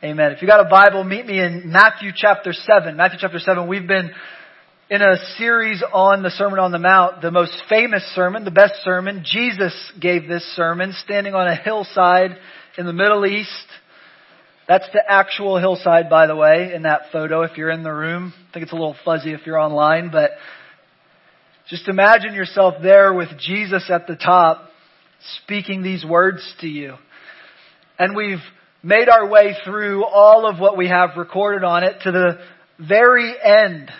Amen. If you got a Bible, meet me in Matthew chapter 7. Matthew chapter 7, we've been in a series on the Sermon on the Mount, the most famous sermon, the best sermon. Jesus gave this sermon standing on a hillside in the Middle East. That's the actual hillside, by the way, in that photo if you're in the room. I think it's a little fuzzy if you're online, but just imagine yourself there with Jesus at the top speaking these words to you. And we've made our way through all of what we have recorded on it to the very end.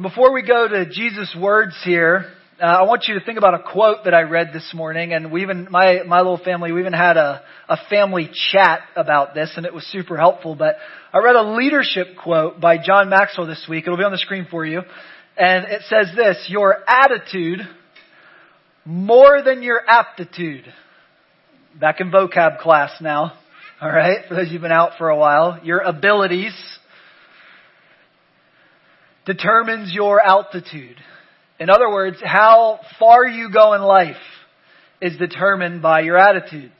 Before we go to Jesus' words here, uh, I want you to think about a quote that I read this morning, and we even my my little family we even had a a family chat about this, and it was super helpful. But I read a leadership quote by John Maxwell this week. It'll be on the screen for you, and it says this: "Your attitude more than your aptitude." Back in vocab class now. All right, for those who've been out for a while, your abilities determines your altitude. In other words, how far you go in life is determined by your attitude.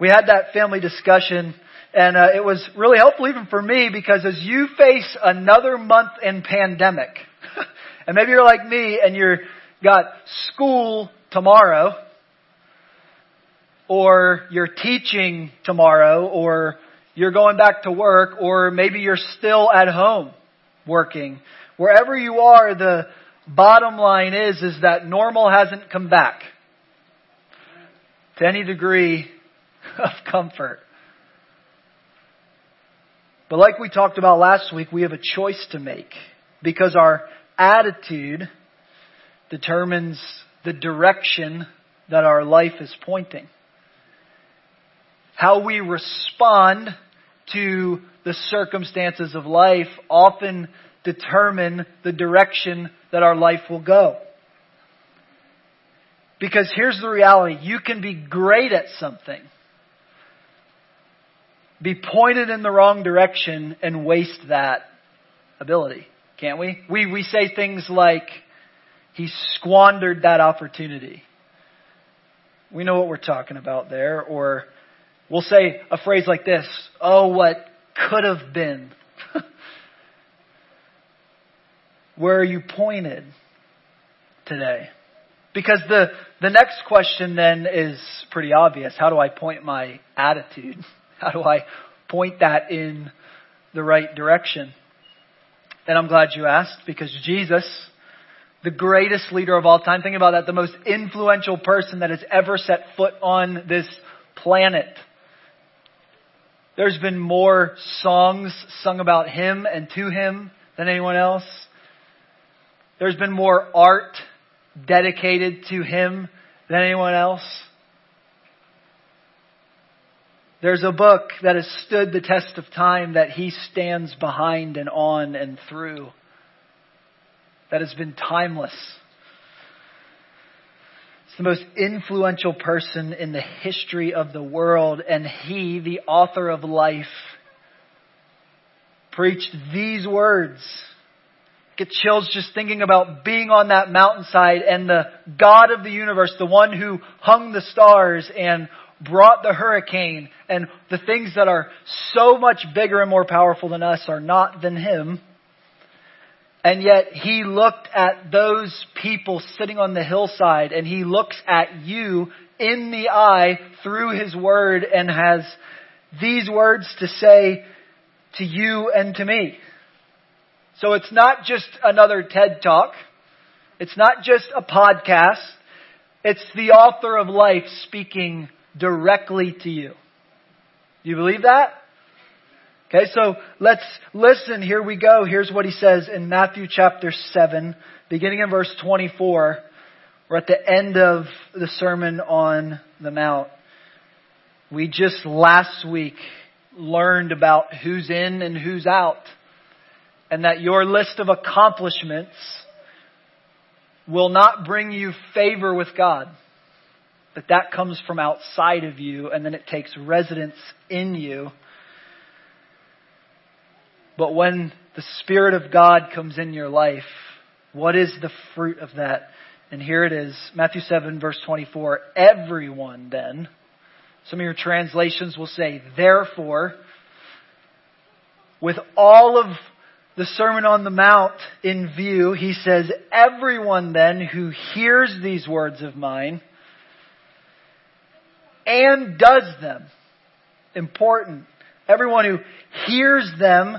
We had that family discussion and uh, it was really helpful even for me because as you face another month in pandemic, and maybe you're like me and you're got school tomorrow, or you're teaching tomorrow, or you're going back to work, or maybe you're still at home working. Wherever you are, the bottom line is, is that normal hasn't come back to any degree of comfort. But like we talked about last week, we have a choice to make because our attitude determines the direction that our life is pointing how we respond to the circumstances of life often determine the direction that our life will go. Because here's the reality. You can be great at something, be pointed in the wrong direction and waste that ability. Can't we? We, we say things like, he squandered that opportunity. We know what we're talking about there. Or, We'll say a phrase like this, oh, what could have been. Where are you pointed today? Because the, the next question then is pretty obvious. How do I point my attitude? How do I point that in the right direction? And I'm glad you asked because Jesus, the greatest leader of all time, think about that, the most influential person that has ever set foot on this planet there's been more songs sung about him and to him than anyone else. There's been more art dedicated to him than anyone else. There's a book that has stood the test of time that he stands behind and on and through that has been timeless the most influential person in the history of the world, and he, the author of life, preached these words. Get chills just thinking about being on that mountainside and the God of the universe, the one who hung the stars and brought the hurricane and the things that are so much bigger and more powerful than us are not than him. And yet he looked at those people sitting on the hillside and he looks at you in the eye through his word and has these words to say to you and to me. So it's not just another TED talk. It's not just a podcast. It's the author of life speaking directly to you. Do you believe that? Okay, so let's listen. Here we go. Here's what he says in Matthew chapter 7, beginning in verse 24. We're at the end of the Sermon on the Mount. We just last week learned about who's in and who's out, and that your list of accomplishments will not bring you favor with God. But that comes from outside of you, and then it takes residence in you but when the Spirit of God comes in your life, what is the fruit of that? And here it is, Matthew 7 verse 24. Everyone then, Some of your translations will say, therefore, with all of the Sermon on the Mount in view, he says, everyone then who hears these words of mine and does them, important, everyone who hears them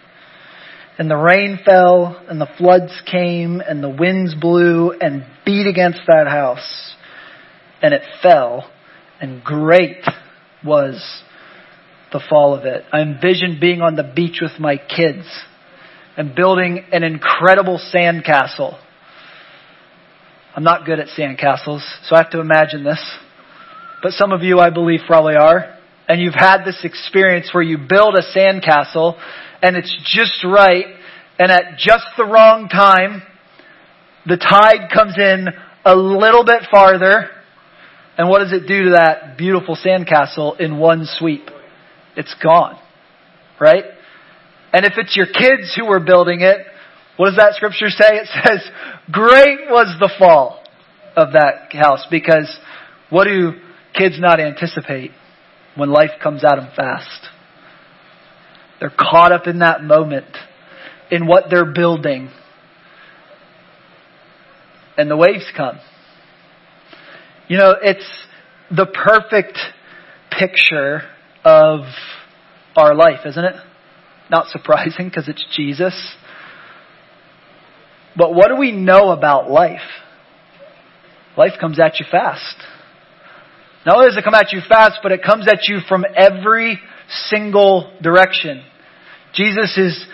And the rain fell, and the floods came, and the winds blew and beat against that house. And it fell, and great was the fall of it. I envisioned being on the beach with my kids and building an incredible sandcastle. I'm not good at sandcastles, so I have to imagine this. But some of you, I believe, probably are. And you've had this experience where you build a sandcastle and it's just right and at just the wrong time, the tide comes in a little bit farther and what does it do to that beautiful sandcastle in one sweep? It's gone. Right? And if it's your kids who were building it, what does that scripture say? It says, great was the fall of that house because what do kids not anticipate when life comes at them fast? They're caught up in that moment, in what they're building. And the waves come. You know, it's the perfect picture of our life, isn't it? Not surprising because it's Jesus. But what do we know about life? Life comes at you fast. Not only does it come at you fast, but it comes at you from every single direction. Jesus is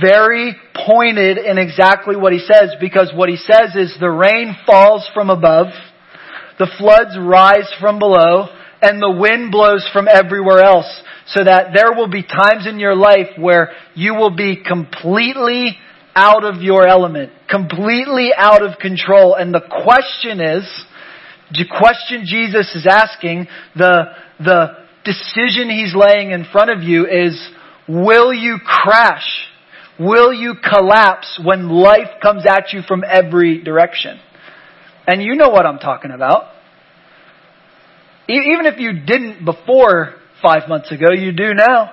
very pointed in exactly what he says because what he says is the rain falls from above, the floods rise from below, and the wind blows from everywhere else so that there will be times in your life where you will be completely out of your element, completely out of control. And the question is, the question Jesus is asking, the, the decision he's laying in front of you is, will you crash? Will you collapse when life comes at you from every direction? And you know what I'm talking about. Even if you didn't before five months ago, you do now.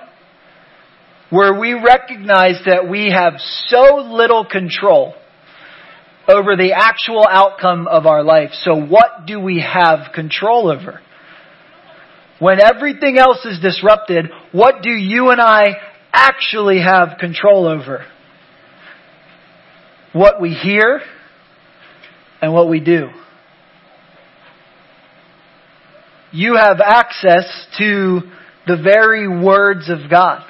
Where we recognize that we have so little control over the actual outcome of our life. So what do we have control over? When everything else is disrupted, what do you and I actually have control over? What we hear and what we do. You have access to the very words of God.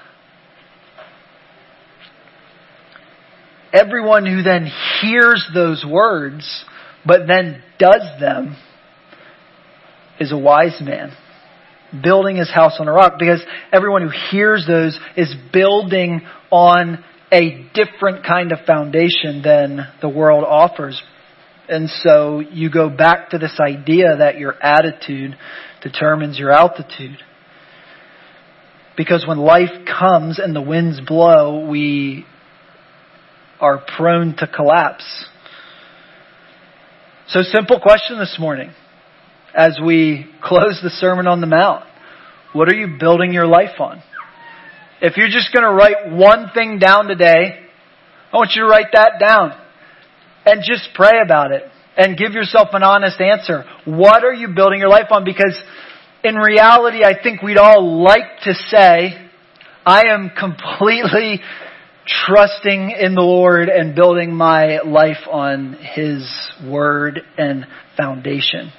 Everyone who then hears those words, but then does them, is a wise man. Building his house on a rock. Because everyone who hears those is building on a different kind of foundation than the world offers. And so you go back to this idea that your attitude determines your altitude. Because when life comes and the winds blow, we are prone to collapse. So simple question this morning as we close the Sermon on the Mount. What are you building your life on? If you're just going to write one thing down today, I want you to write that down and just pray about it and give yourself an honest answer. What are you building your life on? Because in reality, I think we'd all like to say, I am completely trusting in the Lord and building my life on His Word and foundation.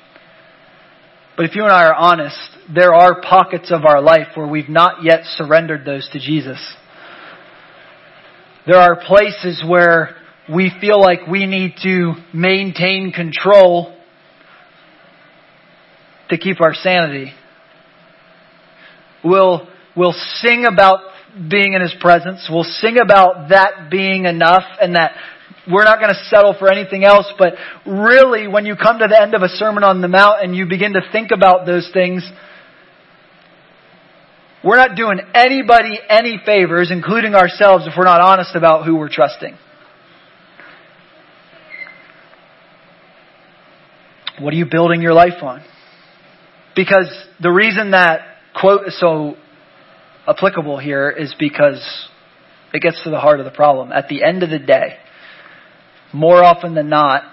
But if you and I are honest, there are pockets of our life where we've not yet surrendered those to Jesus. There are places where we feel like we need to maintain control to keep our sanity. We'll, we'll sing about being in His presence. We'll sing about that being enough and that we're not going to settle for anything else. But really, when you come to the end of a Sermon on the Mount and you begin to think about those things, we're not doing anybody any favors, including ourselves, if we're not honest about who we're trusting. What are you building your life on? Because the reason that quote is so applicable here is because it gets to the heart of the problem. At the end of the day, more often than not,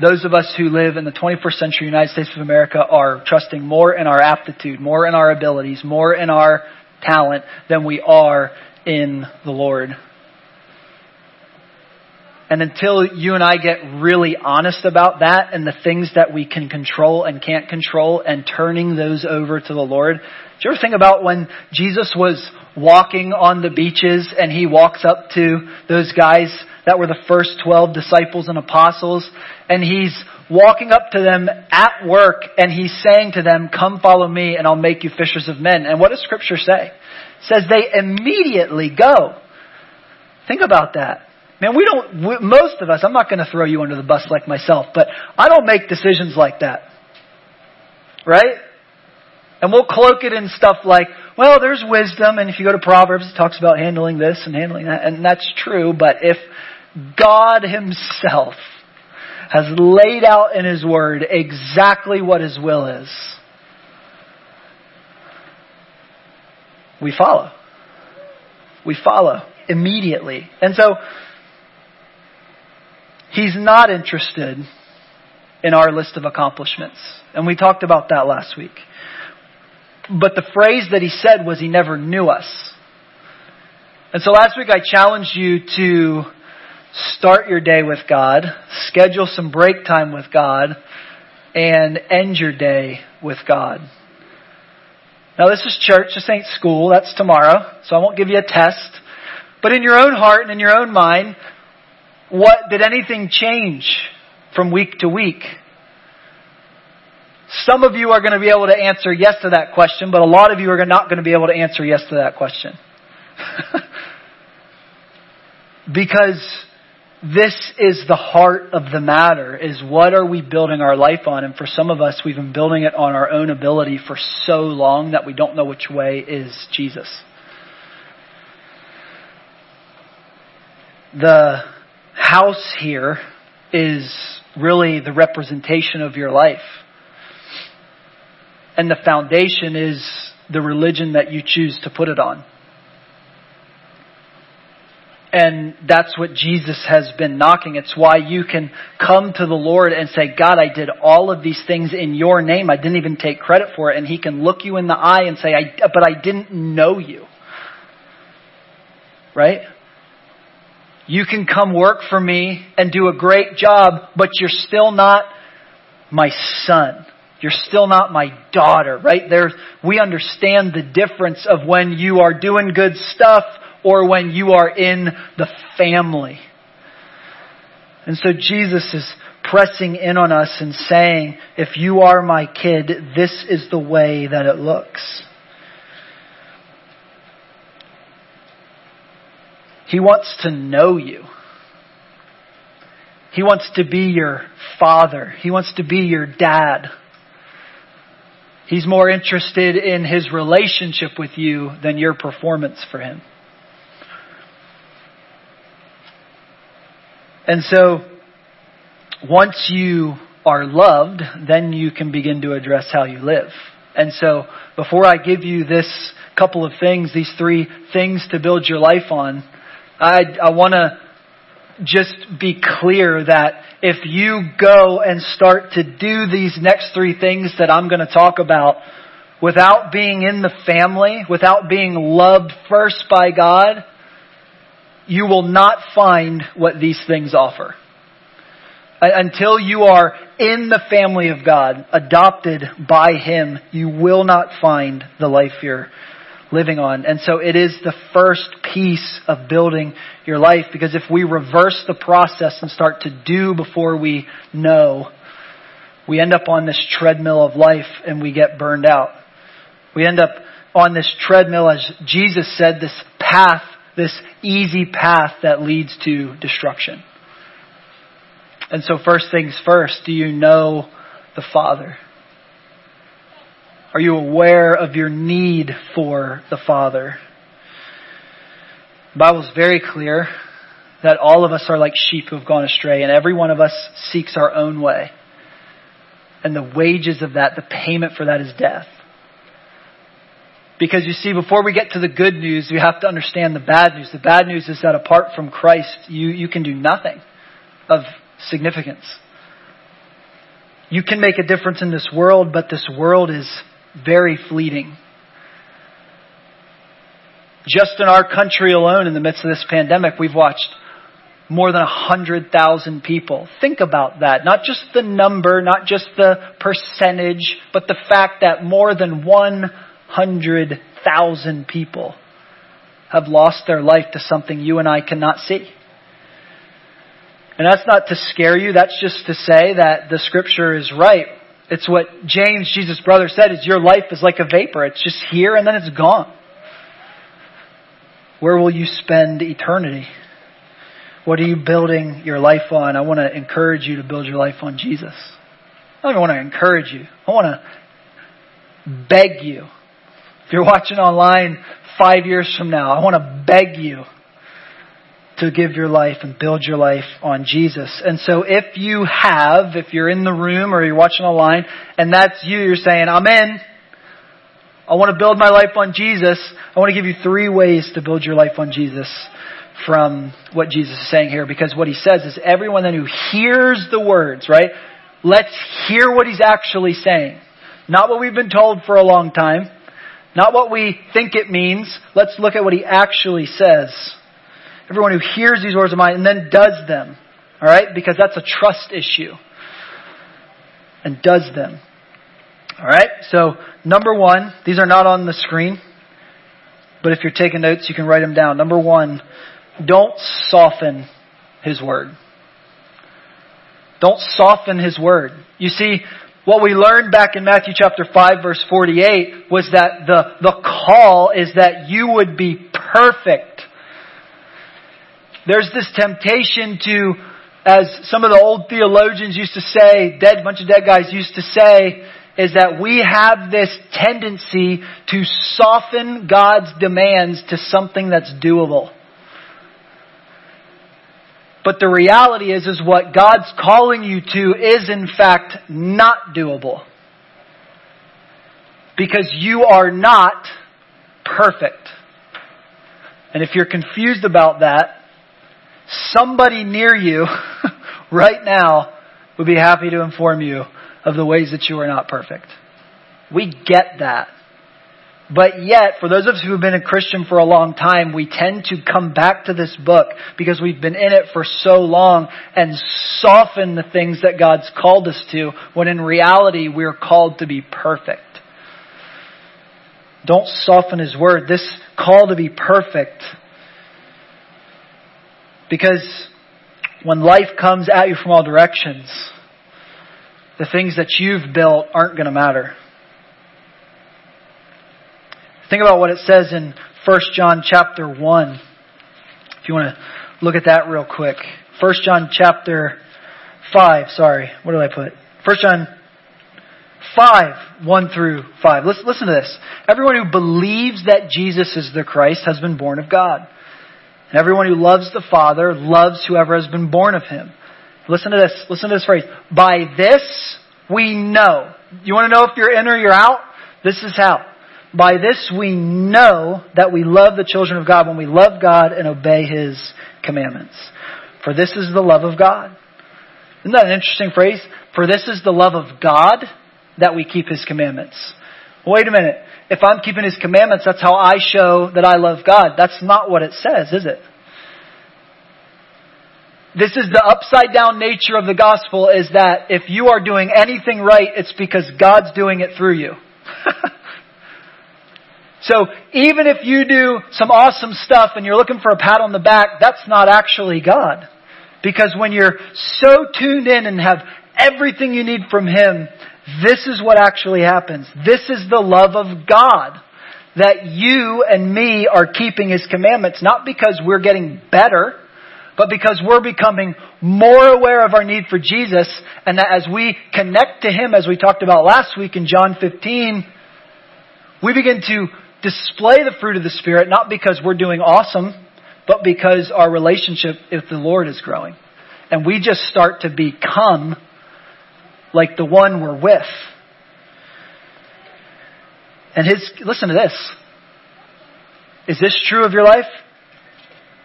those of us who live in the 21st century United States of America are trusting more in our aptitude, more in our abilities, more in our talent than we are in the Lord. And until you and I get really honest about that and the things that we can control and can't control and turning those over to the Lord, do you ever think about when Jesus was walking on the beaches and he walks up to those guys that were the first 12 disciples and apostles and he's walking up to them at work and he's saying to them, come follow me and I'll make you fishers of men. And what does scripture say? It says they immediately go. Think about that. Man, we don't, we, most of us, I'm not going to throw you under the bus like myself, but I don't make decisions like that. Right? And we'll cloak it in stuff like, well, there's wisdom, and if you go to Proverbs, it talks about handling this and handling that, and that's true, but if God Himself has laid out in His Word exactly what His will is, we follow. We follow immediately. And so, He's not interested in our list of accomplishments. And we talked about that last week. But the phrase that he said was he never knew us. And so last week I challenged you to start your day with God, schedule some break time with God, and end your day with God. Now this is church, this ain't school, that's tomorrow, so I won't give you a test. But in your own heart and in your own mind, what, did anything change from week to week? Some of you are going to be able to answer yes to that question, but a lot of you are not going to be able to answer yes to that question. because this is the heart of the matter is what are we building our life on and for some of us we've been building it on our own ability for so long that we don't know which way is Jesus the house here is really the representation of your life. And the foundation is the religion that you choose to put it on. And that's what Jesus has been knocking. It's why you can come to the Lord and say, God, I did all of these things in your name. I didn't even take credit for it. And he can look you in the eye and say, I, but I didn't know you. Right? You can come work for me and do a great job, but you're still not my son. You're still not my daughter, right? There, we understand the difference of when you are doing good stuff or when you are in the family. And so Jesus is pressing in on us and saying, if you are my kid, this is the way that it looks. He wants to know you. He wants to be your father. He wants to be your dad. He's more interested in his relationship with you than your performance for him. And so, once you are loved, then you can begin to address how you live. And so, before I give you this couple of things, these three things to build your life on, I, I want to just be clear that if you go and start to do these next three things that I'm going to talk about without being in the family, without being loved first by God, you will not find what these things offer. Uh, until you are in the family of God, adopted by Him, you will not find the life you're living on. And so it is the first piece of building your life because if we reverse the process and start to do before we know, we end up on this treadmill of life and we get burned out. We end up on this treadmill, as Jesus said, this path, this easy path that leads to destruction. And so first things first, do you know the Father? Are you aware of your need for the Father? The Bible is very clear that all of us are like sheep who have gone astray, and every one of us seeks our own way. And the wages of that, the payment for that is death. Because you see, before we get to the good news, we have to understand the bad news. The bad news is that apart from Christ, you, you can do nothing of significance. You can make a difference in this world, but this world is very fleeting. Just in our country alone, in the midst of this pandemic, we've watched more than 100,000 people. Think about that. Not just the number, not just the percentage, but the fact that more than 100,000 people have lost their life to something you and I cannot see. And that's not to scare you, that's just to say that the scripture is right. It's what James, Jesus' brother, said is your life is like a vapor. It's just here and then it's gone. Where will you spend eternity? What are you building your life on? I want to encourage you to build your life on Jesus. I don't even want to encourage you. I want to beg you. You're watching online five years from now, I want to beg you to give your life and build your life on Jesus. And so if you have, if you're in the room or you're watching online and that's you, you're saying, I'm in. I want to build my life on Jesus. I want to give you three ways to build your life on Jesus from what Jesus is saying here because what he says is everyone then who hears the words, right? Let's hear what he's actually saying. Not what we've been told for a long time. Not what we think it means. Let's look at what he actually says. Everyone who hears these words of mine and then does them. Alright? Because that's a trust issue. And does them. Alright? So, number one, these are not on the screen. But if you're taking notes, you can write them down. Number one, don't soften His Word. Don't soften His Word. You see, what we learned back in Matthew chapter 5 verse 48 was that the, the call is that you would be perfect. There's this temptation to, as some of the old theologians used to say, dead, bunch of dead guys used to say, is that we have this tendency to soften God's demands to something that's doable. But the reality is, is what God's calling you to is in fact not doable. Because you are not perfect. And if you're confused about that, somebody near you right now would be happy to inform you of the ways that you are not perfect. We get that. But yet, for those of us who have been a Christian for a long time, we tend to come back to this book because we've been in it for so long and soften the things that God's called us to when in reality we're called to be perfect. Don't soften His word. This call to be perfect. Because when life comes at you from all directions, the things that you've built aren't going to matter. Think about what it says in 1 John chapter 1. If you want to look at that real quick. 1 John chapter 5, sorry. What did I put? 1 John 5, 1 through 5. Listen, listen to this. Everyone who believes that Jesus is the Christ has been born of God. And everyone who loves the Father loves whoever has been born of him. Listen to this. Listen to this phrase. By this we know. You want to know if you're in or you're out? This is how. By this we know that we love the children of God when we love God and obey His commandments. For this is the love of God. Isn't that an interesting phrase? For this is the love of God that we keep His commandments. Wait a minute. If I'm keeping His commandments, that's how I show that I love God. That's not what it says, is it? This is the upside down nature of the gospel is that if you are doing anything right, it's because God's doing it through you. So even if you do some awesome stuff and you're looking for a pat on the back, that's not actually God. Because when you're so tuned in and have everything you need from Him, this is what actually happens. This is the love of God. that you and me are keeping His commandments, not because we're getting better, but because we're becoming more aware of our need for Jesus, and that as we connect to Him, as we talked about last week in John 15, we begin to display the fruit of the Spirit, not because we're doing awesome, but because our relationship with the Lord is growing. And we just start to become like the one we're with. And his, listen to this. Is this true of your life?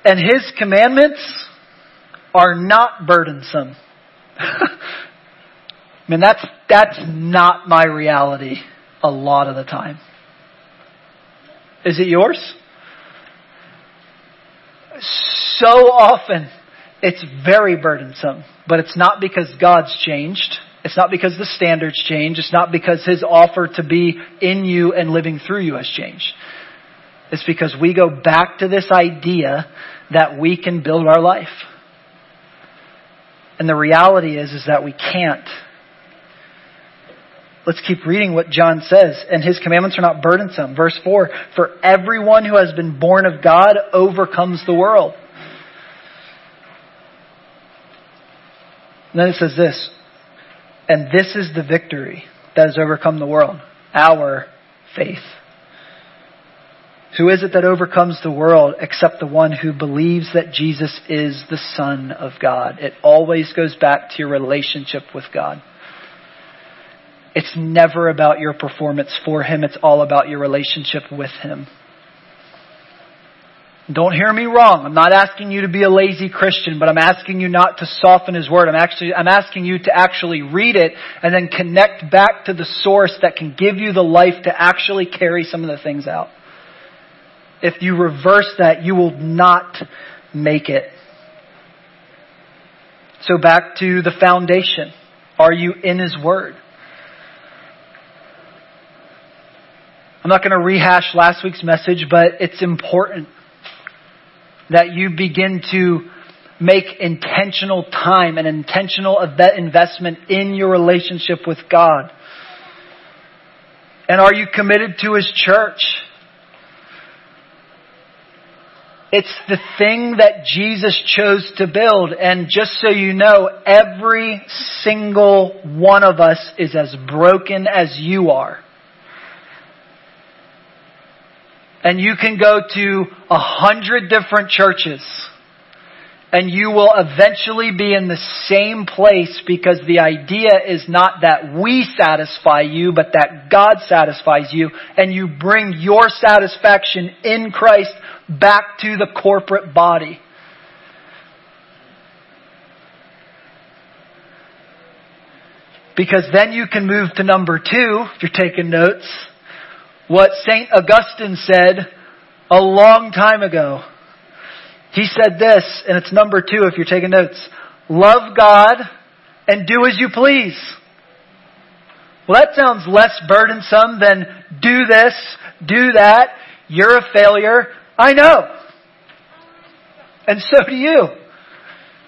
And his commandments are not burdensome. I mean, that's, that's not my reality a lot of the time. Is it yours? So often, it's very burdensome, but it's not because God's changed. It's not because the standards change. It's not because His offer to be in you and living through you has changed. It's because we go back to this idea that we can build our life. And the reality is, is that we can't. Let's keep reading what John says. And his commandments are not burdensome. Verse 4 For everyone who has been born of God overcomes the world. And then it says this And this is the victory that has overcome the world our faith. Who is it that overcomes the world except the one who believes that Jesus is the Son of God? It always goes back to your relationship with God. It's never about your performance for Him, it's all about your relationship with Him. Don't hear me wrong. I'm not asking you to be a lazy Christian, but I'm asking you not to soften His Word. I'm actually, I'm asking you to actually read it and then connect back to the source that can give you the life to actually carry some of the things out. If you reverse that, you will not make it. So back to the foundation. Are you in His Word? I'm not going to rehash last week's message, but it's important that you begin to make intentional time and intentional investment in your relationship with God. And are you committed to His church? It's the thing that Jesus chose to build. And just so you know, every single one of us is as broken as you are. And you can go to a hundred different churches. And you will eventually be in the same place because the idea is not that we satisfy you, but that God satisfies you. And you bring your satisfaction in Christ back to the corporate body. Because then you can move to number two, if you're taking notes, what St. Augustine said a long time ago. He said this, and it's number two if you're taking notes. Love God and do as you please. Well, that sounds less burdensome than do this, do that, you're a failure. I know. And so do you.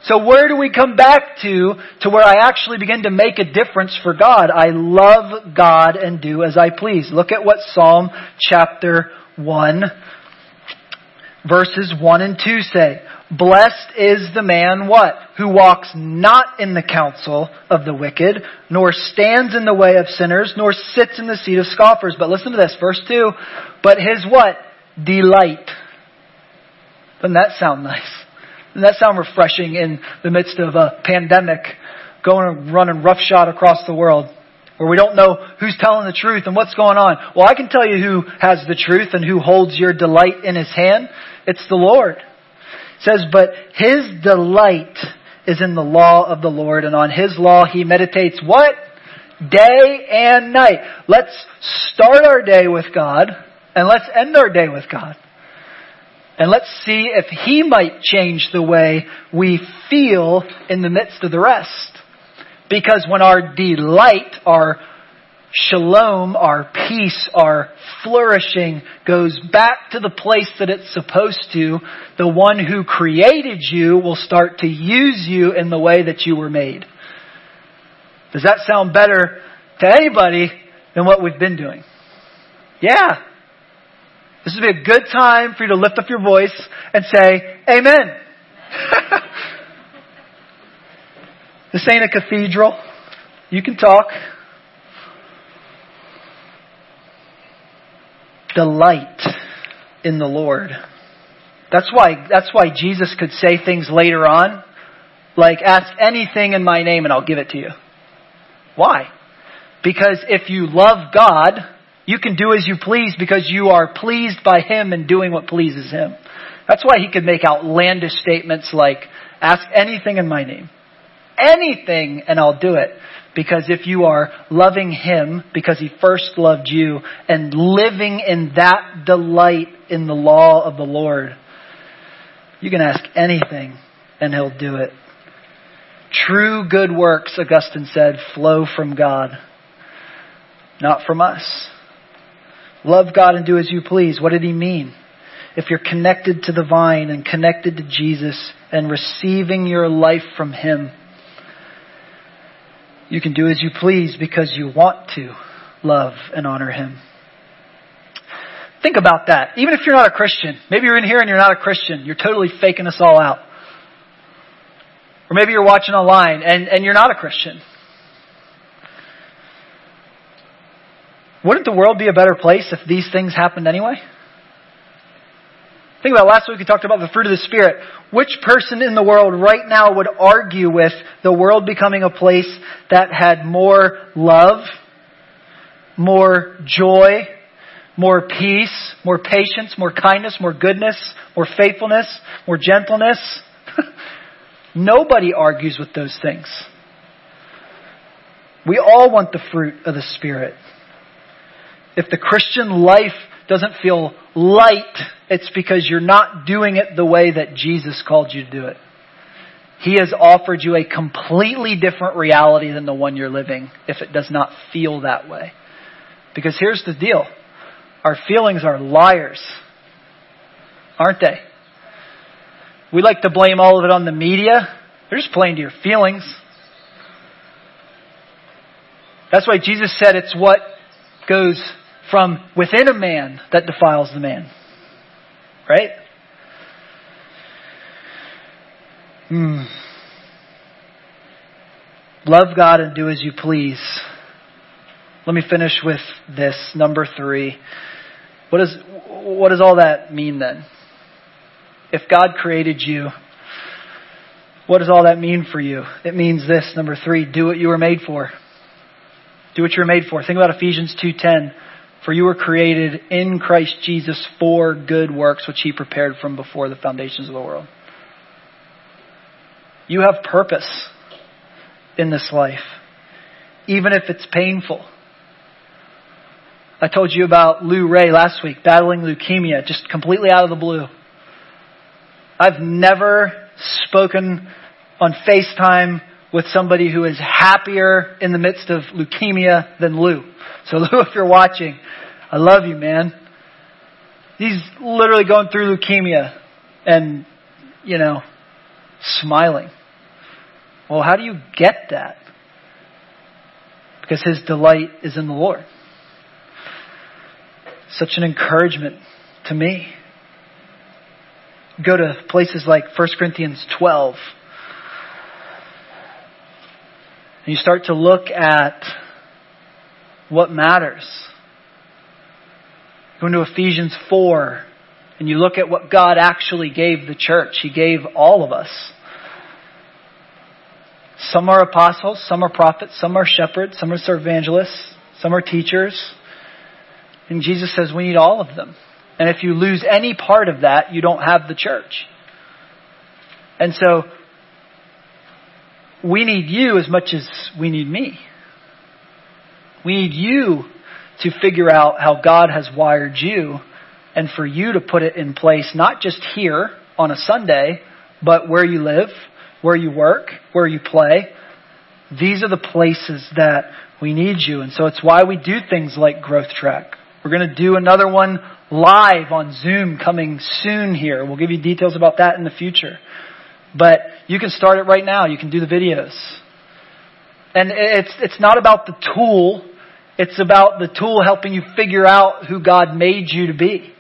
So where do we come back to, to where I actually begin to make a difference for God? I love God and do as I please. Look at what Psalm chapter 1 verses 1 and 2 say. Blessed is the man what? Who walks not in the counsel of the wicked, nor stands in the way of sinners, nor sits in the seat of scoffers. But listen to this, verse 2. But his what? Delight. Doesn't that sound nice? Doesn't that sound refreshing in the midst of a pandemic, going and running roughshod across the world, where we don't know who's telling the truth and what's going on? Well, I can tell you who has the truth and who holds your delight in his hand. It's the Lord. It says, but his delight is in the law of the Lord, and on his law he meditates what? Day and night. Let's start our day with God, and let's end our day with God. And let's see if He might change the way we feel in the midst of the rest. Because when our delight, our shalom, our peace, our flourishing goes back to the place that it's supposed to, the one who created you will start to use you in the way that you were made. Does that sound better to anybody than what we've been doing? Yeah. This would be a good time for you to lift up your voice and say, Amen. this ain't a cathedral. You can talk. Delight in the Lord. That's why, that's why Jesus could say things later on, like, ask anything in my name and I'll give it to you. Why? Because if you love God, you can do as you please because you are pleased by Him and doing what pleases Him. That's why He could make outlandish statements like, ask anything in my name. Anything and I'll do it. Because if you are loving Him because He first loved you and living in that delight in the law of the Lord, you can ask anything and He'll do it. True good works, Augustine said, flow from God, not from us. Love God and do as you please. What did he mean? If you're connected to the vine and connected to Jesus and receiving your life from Him, you can do as you please because you want to love and honor Him. Think about that. Even if you're not a Christian, maybe you're in here and you're not a Christian, you're totally faking us all out. Or maybe you're watching online and, and you're not a Christian. Wouldn't the world be a better place if these things happened anyway? Think about last week we talked about the fruit of the Spirit. Which person in the world right now would argue with the world becoming a place that had more love, more joy, more peace, more patience, more kindness, more goodness, more faithfulness, more gentleness? Nobody argues with those things. We all want the fruit of the Spirit. If the Christian life doesn't feel light, it's because you're not doing it the way that Jesus called you to do it. He has offered you a completely different reality than the one you're living if it does not feel that way. Because here's the deal. Our feelings are liars. Aren't they? We like to blame all of it on the media. They're just playing to your feelings. That's why Jesus said it's what goes from within a man that defiles the man. Right? Hmm. Love God and do as you please. Let me finish with this, number three. What, is, what does all that mean then? If God created you, what does all that mean for you? It means this, number three, do what you were made for. Do what you were made for. Think about Ephesians 2.10. For you were created in Christ Jesus for good works which he prepared from before the foundations of the world. You have purpose in this life, even if it's painful. I told you about Lou Ray last week, battling leukemia, just completely out of the blue. I've never spoken on FaceTime with somebody who is happier in the midst of leukemia than Lou. So Lou, if you're watching, I love you, man. He's literally going through leukemia and, you know, smiling. Well, how do you get that? Because his delight is in the Lord. Such an encouragement to me. Go to places like 1 Corinthians 12 and you start to look at what matters. Go into Ephesians 4 and you look at what God actually gave the church. He gave all of us. Some are apostles, some are prophets, some are shepherds, some are evangelists, some are teachers. And Jesus says we need all of them. And if you lose any part of that, you don't have the church. And so we need you as much as we need me. We need you to figure out how God has wired you and for you to put it in place, not just here on a Sunday, but where you live, where you work, where you play. These are the places that we need you. And so it's why we do things like Growth Track. We're going to do another one live on Zoom coming soon here. We'll give you details about that in the future. But you can start it right now. You can do the videos. And it's, it's not about the tool. It's about the tool helping you figure out who God made you to be.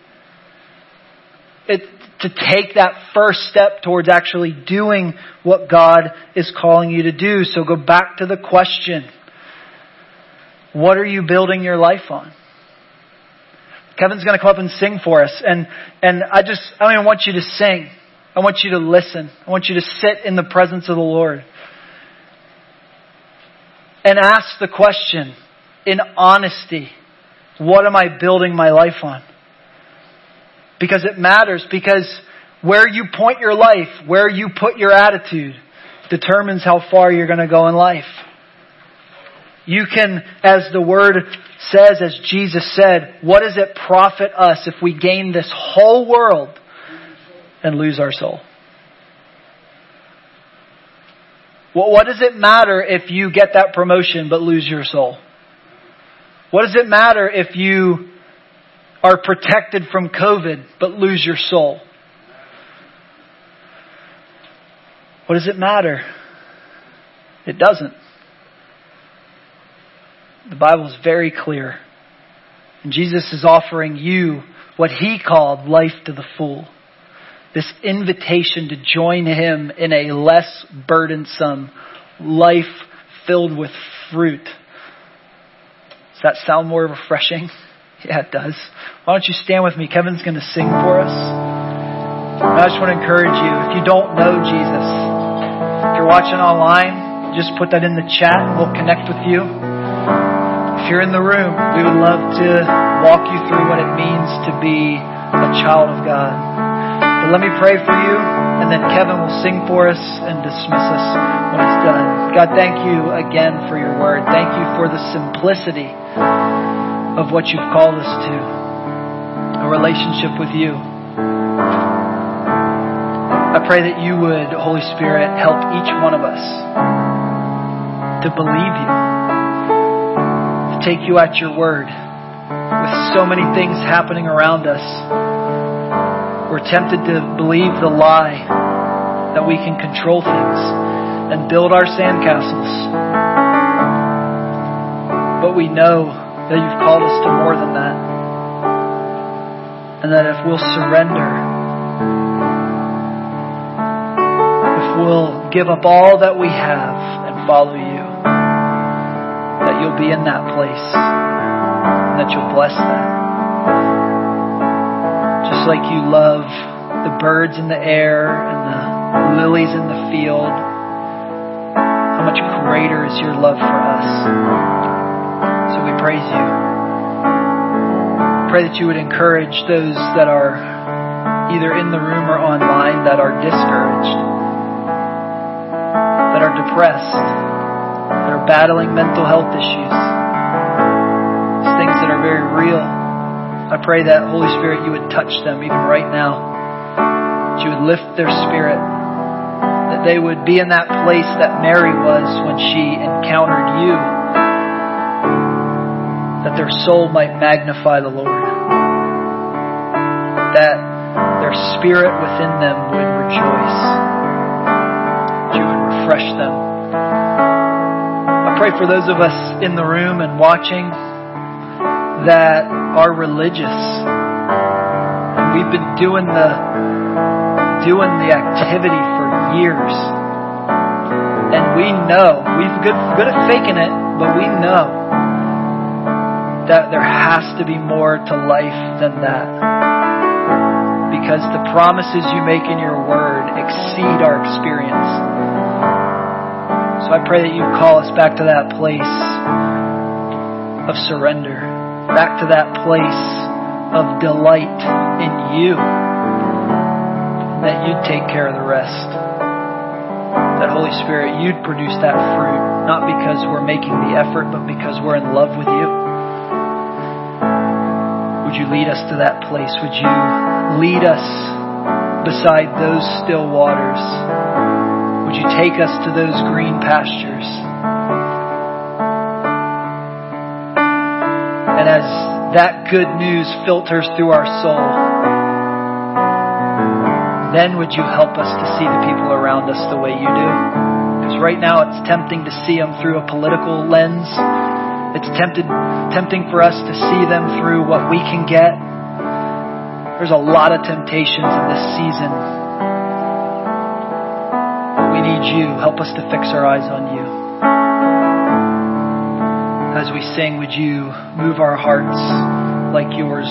it, to take that first step towards actually doing what God is calling you to do. So go back to the question. What are you building your life on? Kevin's going to come up and sing for us. And, and I just, I don't even want you to sing. I want you to listen. I want you to sit in the presence of the Lord. And ask the question in honesty, what am I building my life on? Because it matters, because where you point your life, where you put your attitude, determines how far you're going to go in life. You can, as the word says, as Jesus said, what does it profit us if we gain this whole world and lose our soul? Well, what does it matter if you get that promotion but lose your soul? What does it matter if you are protected from COVID but lose your soul? What does it matter? It doesn't. The Bible is very clear. And Jesus is offering you what he called life to the full. This invitation to join him in a less burdensome life filled with fruit. Does that sound more refreshing? Yeah, it does. Why don't you stand with me? Kevin's going to sing for us. I just want to encourage you, if you don't know Jesus, if you're watching online, just put that in the chat and we'll connect with you. If you're in the room, we would love to walk you through what it means to be a child of God. But let me pray for you, and then Kevin will sing for us and dismiss us when it's done. God, thank you again for your word. Thank you for the simplicity of what you've called us to a relationship with you. I pray that you would, Holy Spirit, help each one of us to believe you, to take you at your word. With so many things happening around us, we're tempted to believe the lie that we can control things and build our sandcastles. But we know that you've called us to more than that. And that if we'll surrender, if we'll give up all that we have and follow you, that you'll be in that place, and that you'll bless that. Just like you love the birds in the air and the lilies in the field, how much greater is your love for us? So we praise you. Pray that you would encourage those that are either in the room or online that are discouraged, that are depressed, that are battling mental health issues, things that are very real. I pray that, Holy Spirit, you would touch them even right now. That you would lift their spirit. That they would be in that place that Mary was when she encountered you that their soul might magnify the Lord, that their spirit within them would rejoice, that you would refresh them. I pray for those of us in the room and watching that are religious. And we've been doing the doing the activity for years. And we know, we've good good at faking it, but we know that there has to be more to life than that. Because the promises you make in your word exceed our experience. So I pray that you call us back to that place of surrender, back to that place of delight in you, that you'd take care of the rest. That Holy Spirit, you'd produce that fruit, not because we're making the effort, but because we're in love with you. Would you lead us to that place? Would you lead us beside those still waters? Would you take us to those green pastures? That good news filters through our soul, then would you help us to see the people around us the way you do? Because right now it's tempting to see them through a political lens it's tempted, tempting for us to see them through what we can get There's a lot of temptations in this season. We need you. Help us to fix our eyes on you. As we sing, would you move our hearts like yours?